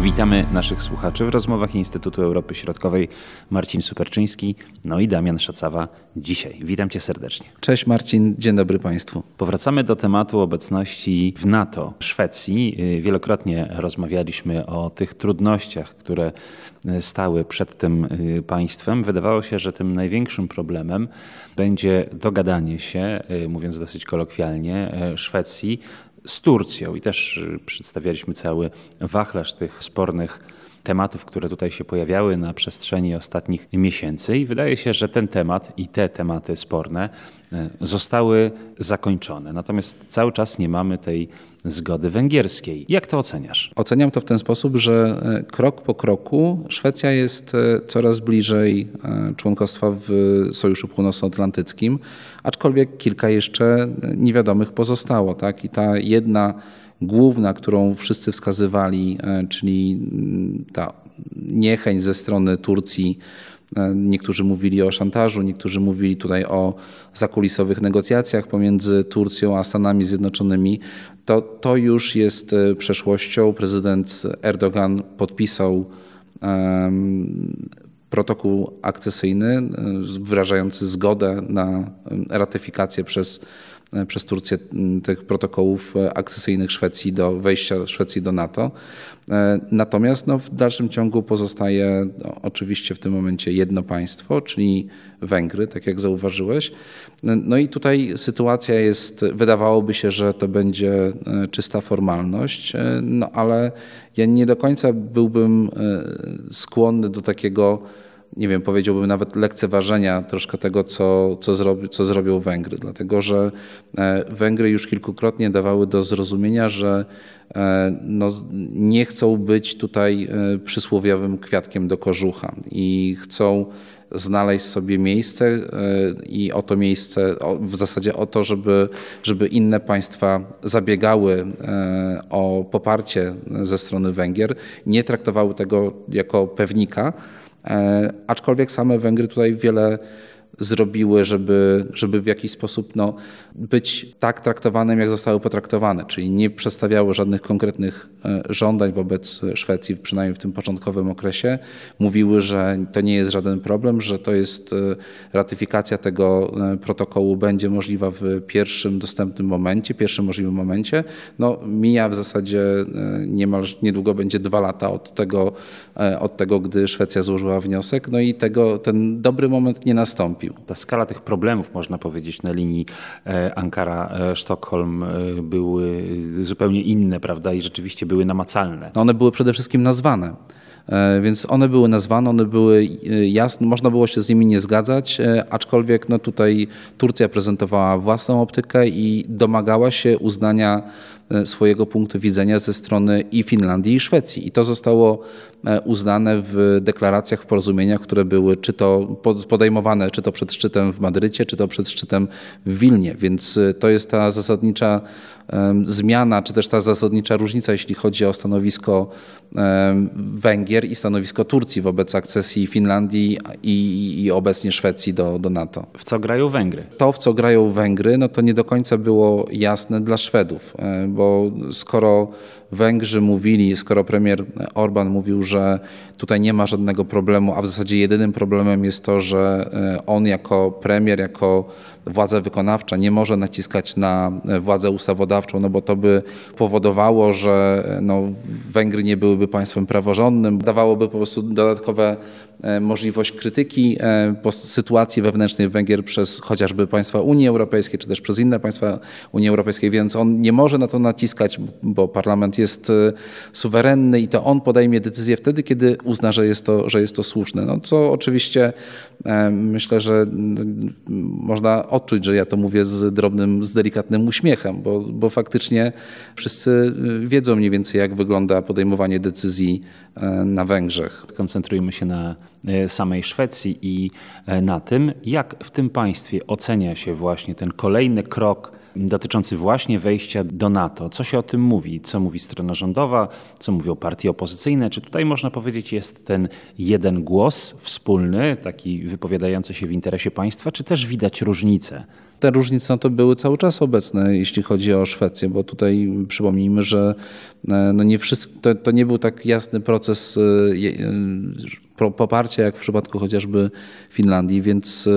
Witamy naszych słuchaczy w rozmowach Instytutu Europy Środkowej. Marcin Superczyński, no i Damian Szacawa dzisiaj. Witam cię serdecznie. Cześć Marcin, dzień dobry Państwu. Powracamy do tematu obecności w NATO Szwecji. Wielokrotnie rozmawialiśmy o tych trudnościach, które stały przed tym y, państwem. Wydawało się, że tym największym problemem będzie dogadanie się, y, mówiąc dosyć kolokwialnie, Szwecji z Turcją. I też y, przedstawialiśmy cały wachlarz tych spornych tematów, które tutaj się pojawiały na przestrzeni ostatnich miesięcy i wydaje się, że ten temat i te tematy sporne e, zostały zakończone. Natomiast cały czas nie mamy tej zgody węgierskiej. Jak to oceniasz? Oceniam to w ten sposób, że e, krok po kroku Szwecja jest e, coraz bliżej członkostwa w Sojuszu Północnoatlantyckim, aczkolwiek kilka jeszcze niewiadomych pozostało. Tak? I ta jedna główna, którą wszyscy wskazywali, e, czyli mm, ta niechęć ze strony Turcji. E, niektórzy mówili o szantażu, niektórzy mówili tutaj o zakulisowych negocjacjach pomiędzy Turcją a Stanami Zjednoczonymi. To, to już jest e, przeszłością. Prezydent Erdogan podpisał um, protokół akcesyjny wyrażający zgodę na ratyfikację przez przez Turcję tych protokołów e, akcesyjnych Szwecji do wejścia Szwecji do NATO. E, natomiast no, w dalszym ciągu pozostaje no, oczywiście w tym momencie jedno państwo, czyli Węgry, tak jak zauważyłeś. No i tutaj sytuacja jest, wydawałoby się, że to będzie czysta formalność, no ale ja nie do końca byłbym skłonny do takiego nie wiem, powiedziałbym nawet lekceważenia troszkę tego, co, co, zrobi, co zrobią Węgry, dlatego że e, Węgry już kilkukrotnie dawały do zrozumienia, że e, no, nie chcą być tutaj e, przysłowiowym kwiatkiem do kożucha i chcą znaleźć sobie miejsce i o to miejsce, w zasadzie o to, żeby, żeby inne państwa zabiegały o poparcie ze strony Węgier, nie traktowały tego jako pewnika, aczkolwiek same Węgry tutaj wiele zrobiły, żeby, żeby w jakiś sposób no, być tak traktowanym, jak zostały potraktowane, czyli nie przedstawiały żadnych konkretnych e, żądań wobec Szwecji, przynajmniej w tym początkowym okresie. Mówiły, że to nie jest żaden problem, że to jest e, ratyfikacja tego e, protokołu będzie możliwa w pierwszym dostępnym momencie, pierwszym możliwym momencie. No, mija w zasadzie niemal niedługo będzie dwa lata od tego, od tego, gdy Szwecja złożyła wniosek, no i tego, ten dobry moment nie nastąpił. Ta skala tych problemów, można powiedzieć, na linii Ankara-Sztokholm e, były zupełnie inne, prawda? I rzeczywiście były namacalne. No, one były przede wszystkim nazwane. E, więc one były nazwane, one były e, jasne, można było się z nimi nie zgadzać, aczkolwiek no tutaj Turcja prezentowała własną optykę i domagała się uznania swojego punktu widzenia ze strony i Finlandii, i Szwecji. I to zostało uznane w deklaracjach, w porozumieniach, które były czy to podejmowane, czy to przed szczytem w Madrycie, czy to przed szczytem w Wilnie. Więc to jest ta zasadnicza zmiana, czy też ta zasadnicza różnica, jeśli chodzi o stanowisko Węgier i stanowisko Turcji wobec akcesji Finlandii i, i obecnie Szwecji do, do NATO. W co grają Węgry? To, w co grają Węgry, no to nie do końca było jasne dla Szwedów, e, bo skoro Węgrzy mówili, skoro premier Orban mówił, że tutaj nie ma żadnego problemu, a w zasadzie jedynym problemem jest to, że e, on jako premier, jako władza wykonawcza nie może naciskać na władzę ustawodawczą, no bo to by powodowało, że e, no, Węgry nie byłyby państwem praworządnym, dawałoby po prostu dodatkowe E, możliwość krytyki e, sytuacji wewnętrznej Węgier przez chociażby państwa Unii Europejskiej, czy też przez inne państwa Unii Europejskiej, więc on nie może na to naciskać, bo parlament jest e, suwerenny i to on podejmie decyzję wtedy, kiedy uzna, że jest to, że jest to słuszne. No, co oczywiście myślę, że można odczuć, że ja to mówię z drobnym, z delikatnym uśmiechem, bo, bo faktycznie wszyscy wiedzą mniej więcej, jak wygląda podejmowanie decyzji na Węgrzech. Koncentrujmy się na E, samej Szwecji i na tym, jak w tym państwie ocenia się właśnie ten kolejny krok dotyczący właśnie wejścia do NATO. Co się o tym mówi? Co mówi strona rządowa? Co mówią partie opozycyjne? Czy tutaj można powiedzieć jest ten jeden głos wspólny, taki wypowiadające się w interesie państwa, czy też widać różnice? Te różnice no to były cały czas obecne, jeśli chodzi o Szwecję, bo tutaj przypomnijmy, że no nie wszystko, to, to nie był tak jasny proces poparcia, jak w przypadku chociażby Finlandii, więc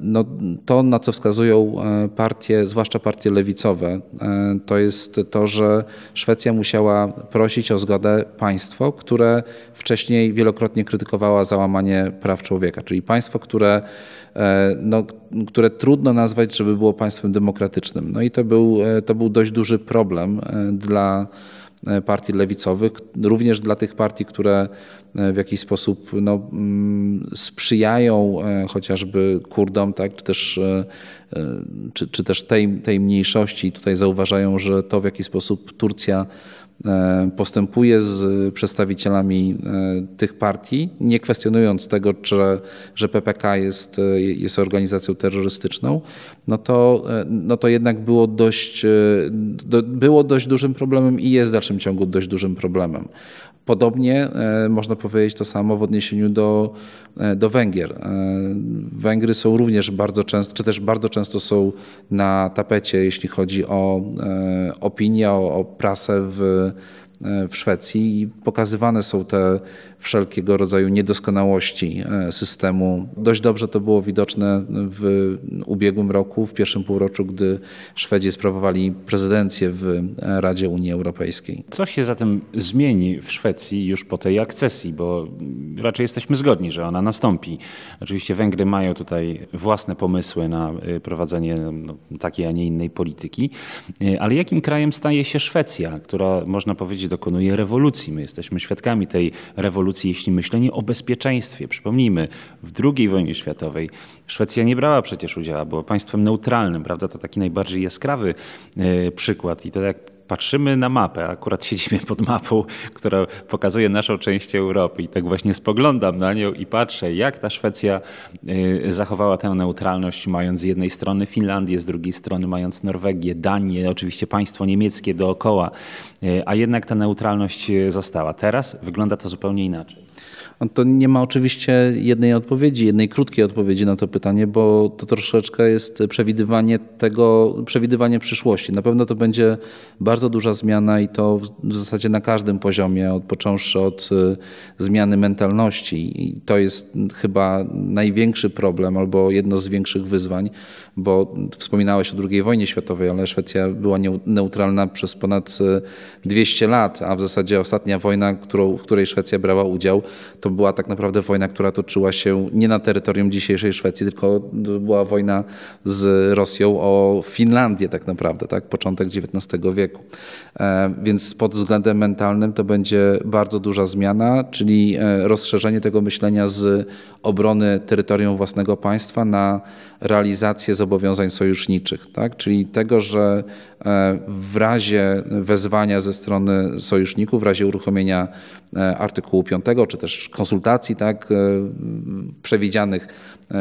no, to, na co wskazują e, partie, zwłaszcza partie lewicowe, e, to jest to, że Szwecja musiała prosić o zgodę państwo, które wcześniej wielokrotnie krytykowała załamanie praw człowieka, czyli państwo, które, e, no, które trudno nazwać, żeby było państwem demokratycznym. No i to był, to był dość duży problem dla partii lewicowych, również dla tych partii, które e, w jakiś sposób no, mm, sprzyjają e, chociażby Kurdom, tak, czy też, czy, czy też tej, tej mniejszości. Tutaj zauważają, że to w jaki sposób Turcja E, postępuje z przedstawicielami e, tych partii, nie kwestionując tego, czy, że PPK jest, e, jest organizacją terrorystyczną, no to, no to jednak było dość, było dość dużym problemem i jest w dalszym ciągu dość dużym problemem. Podobnie można powiedzieć to samo w odniesieniu do, do Węgier. Węgry są również bardzo często, czy też bardzo często są na tapecie, jeśli chodzi o opinię, o, o prasę w w Szwecji i pokazywane są te wszelkiego rodzaju niedoskonałości e, systemu. Dość dobrze to było widoczne w ubiegłym roku, w pierwszym półroczu, gdy Szwedzi sprawowali prezydencję w Radzie Unii Europejskiej. Co się zatem zmieni w Szwecji już po tej akcesji, bo raczej jesteśmy zgodni, że ona nastąpi. Oczywiście Węgry mają tutaj własne pomysły na e, prowadzenie no, takiej, a nie innej polityki, e, ale jakim krajem staje się Szwecja, która można powiedzieć dokonuje rewolucji? My jesteśmy świadkami tej rewolucji jeśli myślenie o bezpieczeństwie. Przypomnijmy, w II wojnie światowej Szwecja nie brała przecież udziału, była państwem neutralnym, prawda? To taki najbardziej jaskrawy e, przykład. I to jak patrzymy na mapę, akurat siedzimy pod mapą, która pokazuje naszą część Europy i tak właśnie spoglądam na nią i patrzę, jak ta Szwecja y, zachowała tę neutralność, mając z jednej strony Finlandię, z drugiej strony mając Norwegię, Danię, oczywiście państwo niemieckie dookoła, y, a jednak ta neutralność została. Teraz wygląda to zupełnie inaczej. No to nie ma oczywiście jednej odpowiedzi, jednej krótkiej odpowiedzi na to pytanie, bo to troszeczkę jest przewidywanie tego, przewidywanie przyszłości. Na pewno to będzie bardzo duża zmiana i to w zasadzie na każdym poziomie, od począwszy od y, zmiany mentalności. I to jest chyba największy problem albo jedno z większych wyzwań, bo wspominałeś o II wojnie światowej, ale Szwecja była neutralna przez ponad 200 y, lat, a w zasadzie ostatnia wojna, którą, w której Szwecja brała udział, to była tak naprawdę wojna, która toczyła się nie na terytorium dzisiejszej Szwecji, tylko była wojna z Rosją o Finlandię tak naprawdę, tak, początek XIX wieku. E, więc pod względem mentalnym to będzie bardzo duża zmiana, czyli e, rozszerzenie tego myślenia z obrony terytorium własnego państwa na realizację zobowiązań sojuszniczych, tak? czyli tego, że e, w razie wezwania ze strony sojuszników, w razie uruchomienia artykułu 5, czy też konsultacji tak, e, przewidzianych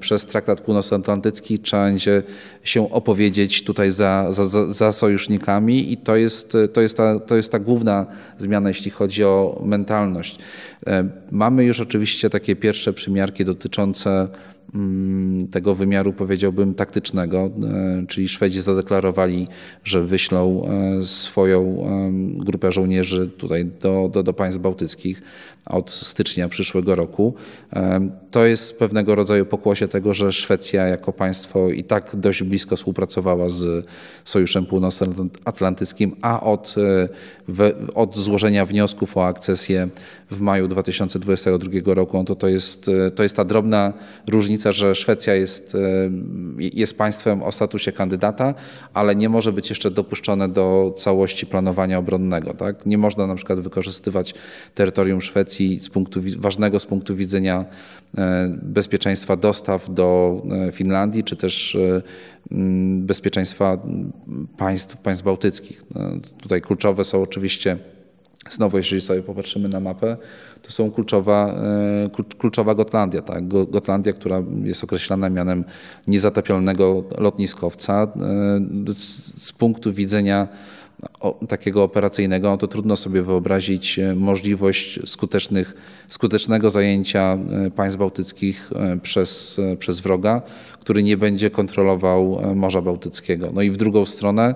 przez Traktat Północnoatlantycki, trzeba będzie się opowiedzieć tutaj za, za, za sojusznikami i to jest, to, jest ta, to jest ta główna zmiana, jeśli chodzi o mentalność. Mamy już oczywiście takie pierwsze przymiarki dotyczące tego wymiaru, powiedziałbym, taktycznego, e, czyli Szwedzi zadeklarowali, że wyślą e, swoją grupę żołnierzy tutaj do, do, do państw bałtyckich od stycznia przyszłego roku. To jest pewnego rodzaju pokłosie tego, że Szwecja jako państwo i tak dość blisko współpracowała z Sojuszem Północnoatlantyckim, a od, e, od złożenia wniosków o akcesję w maju 2022 roku, no to, to, jest, to jest ta drobna różnica, że Szwecja jest, e, jest państwem o statusie kandydata, ale nie może być jeszcze dopuszczone do całości planowania obronnego. Tak? Nie można na przykład wykorzystywać terytorium Szwecji z punktu, ważnego z punktu widzenia e, bezpieczeństwa dostaw do e, Finlandii, czy też bezpieczeństwa państw, państw bałtyckich. Tutaj kluczowe są oczywiście Znowu, jeżeli sobie popatrzymy na mapę, to są kluczowa, e, kluczowa Gotlandia. Tak? Gotlandia, która jest określana mianem niezatapialnego lotniskowca. E, z punktu widzenia takiego operacyjnego, to trudno sobie wyobrazić możliwość skutecznych, skutecznego zajęcia państw bałtyckich przez, przez wroga, który nie będzie kontrolował Morza Bałtyckiego. No i w drugą stronę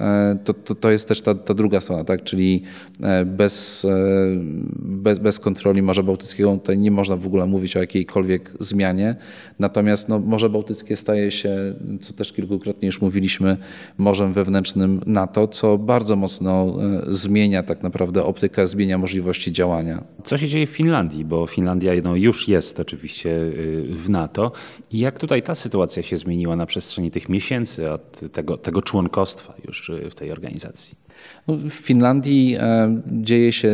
E, to, to, to jest też ta, ta, druga strona, tak? czyli e, bez, e, bez, bez kontroli Morza Bałtyckiego tutaj nie można w ogóle mówić o jakiejkolwiek zmianie. Natomiast no, Morze Bałtyckie staje się, co też kilkukrotnie już mówiliśmy, morzem wewnętrznym NATO, co bardzo mocno zmienia tak naprawdę optykę, zmienia możliwości działania. Co się dzieje w Finlandii, bo Finlandia no, już jest oczywiście w NATO. I jak tutaj ta sytuacja się zmieniła na przestrzeni tych miesięcy od tego, tego członkostwa już w tej organizacji? No, w Finlandii e, dzieje się,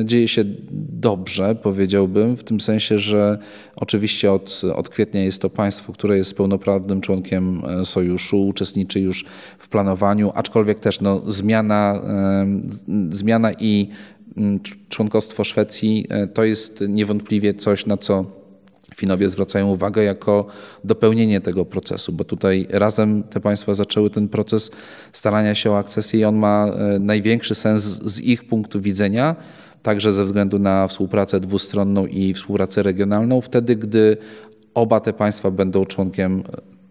e, dzieje się dobrze, powiedziałbym, w tym sensie, że oczywiście od, od kwietnia jest to państwo, które jest pełnoprawnym członkiem e, sojuszu, uczestniczy już w planowaniu, aczkolwiek też no, zmiana, zmiana i członkostwo Szwecji to jest niewątpliwie coś, na co Finowie zwracają uwagę jako dopełnienie tego procesu, bo tutaj razem te państwa zaczęły ten proces starania się o akcesję i on ma e, największy sens z ich punktu widzenia, także ze względu na współpracę dwustronną i współpracę regionalną, wtedy gdy oba te państwa będą członkiem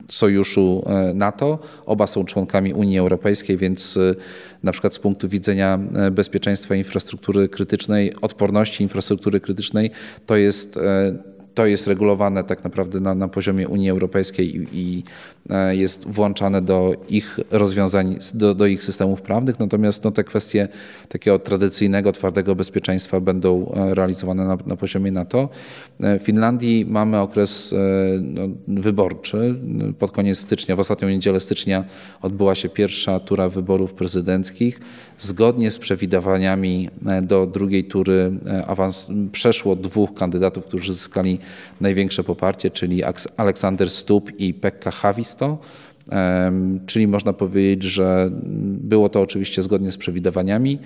sojuszu e, NATO. Oba są członkami Unii Europejskiej, więc e, na przykład z punktu widzenia bezpieczeństwa infrastruktury krytycznej, odporności infrastruktury krytycznej, to jest to jest regulowane tak naprawdę na, na poziomie Unii Europejskiej i, i e, jest włączane do ich rozwiązań, do, do ich systemów prawnych, natomiast no, te kwestie takiego tradycyjnego, twardego bezpieczeństwa będą e, realizowane na, na poziomie NATO. E, w Finlandii mamy okres no, wyborczy. Pod koniec stycznia, w ostatnią niedzielę stycznia odbyła się pierwsza tura wyborów prezydenckich. Zgodnie z przewidywaniami do drugiej tury awans przeszło dwóch kandydatów, którzy zyskali największe poparcie, czyli Aleksander Stup i Pekka Havisto. Czyli można powiedzieć, że było to oczywiście zgodnie z przewidywaniami.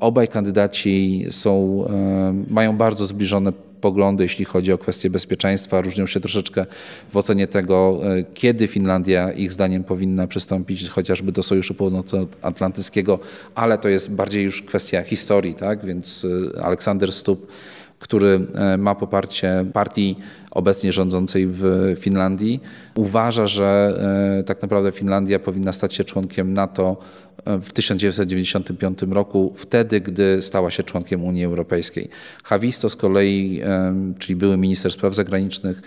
Obaj kandydaci są, mają bardzo zbliżone poglądy, jeśli chodzi o kwestie bezpieczeństwa. Różnią się troszeczkę w ocenie tego, e, kiedy Finlandia ich zdaniem powinna przystąpić chociażby do Sojuszu Północnoatlantyckiego, ale to jest bardziej już kwestia historii, tak? Więc e, Aleksander Stup który e, ma poparcie partii obecnie rządzącej w Finlandii, uważa, że e, tak naprawdę Finlandia powinna stać się członkiem NATO w 1995 roku, wtedy, gdy stała się członkiem Unii Europejskiej. Havisto z kolei, czyli były minister spraw zagranicznych,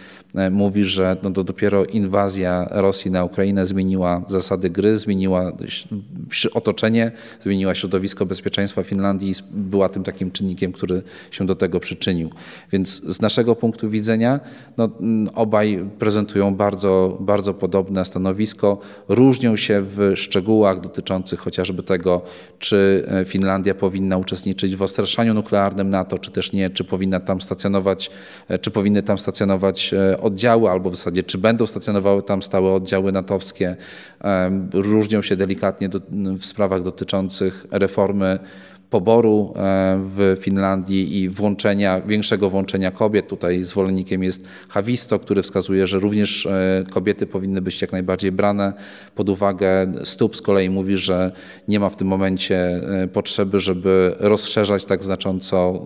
mówi, że no to dopiero inwazja Rosji na Ukrainę zmieniła zasady gry, zmieniła otoczenie, zmieniła środowisko bezpieczeństwa Finlandii i była tym takim czynnikiem, który się do tego przyczynił. Więc z naszego punktu widzenia no, obaj prezentują bardzo, bardzo podobne stanowisko, różnią się w szczegółach dotyczących chociażby tego, czy e, Finlandia powinna uczestniczyć w ostraszaniu nuklearnym NATO, czy też nie, czy powinna tam stacjonować, e, czy powinny tam stacjonować e, oddziały, albo w zasadzie, czy będą stacjonowały tam stałe oddziały natowskie. Różnią się delikatnie do, w sprawach dotyczących reformy poboru e, w Finlandii i włączenia, większego włączenia kobiet. Tutaj zwolennikiem jest Havisto, który wskazuje, że również e, kobiety powinny być jak najbardziej brane pod uwagę. Stup z kolei mówi, że nie ma w tym momencie e, potrzeby, żeby rozszerzać tak znacząco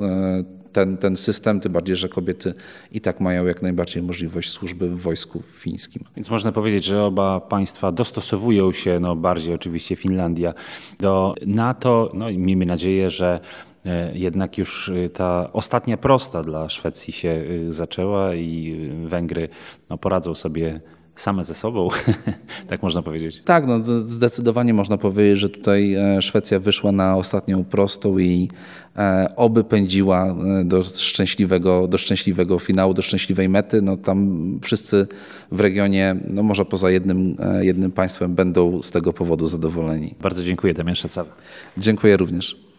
ten, ten system, tym bardziej, że kobiety i tak mają jak najbardziej możliwość służby w wojsku fińskim. Więc można powiedzieć, że oba państwa dostosowują się, no bardziej oczywiście Finlandia, do NATO. No i miejmy nadzieję, że e, jednak już e, ta ostatnia prosta dla Szwecji się e, zaczęła i Węgry no, poradzą sobie same ze sobą, tak można powiedzieć. Tak, no zdecydowanie można powiedzieć, że tutaj e, Szwecja wyszła na ostatnią prostą i e, oby pędziła e, do szczęśliwego, do szczęśliwego finału, do szczęśliwej mety. No tam wszyscy w regionie, no może poza jednym, jednym państwem, będą z tego powodu zadowoleni. Bardzo dziękuję, Damian Szacawa. Dziękuję również.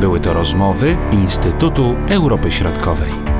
Były to rozmowy Instytutu Europy Środkowej.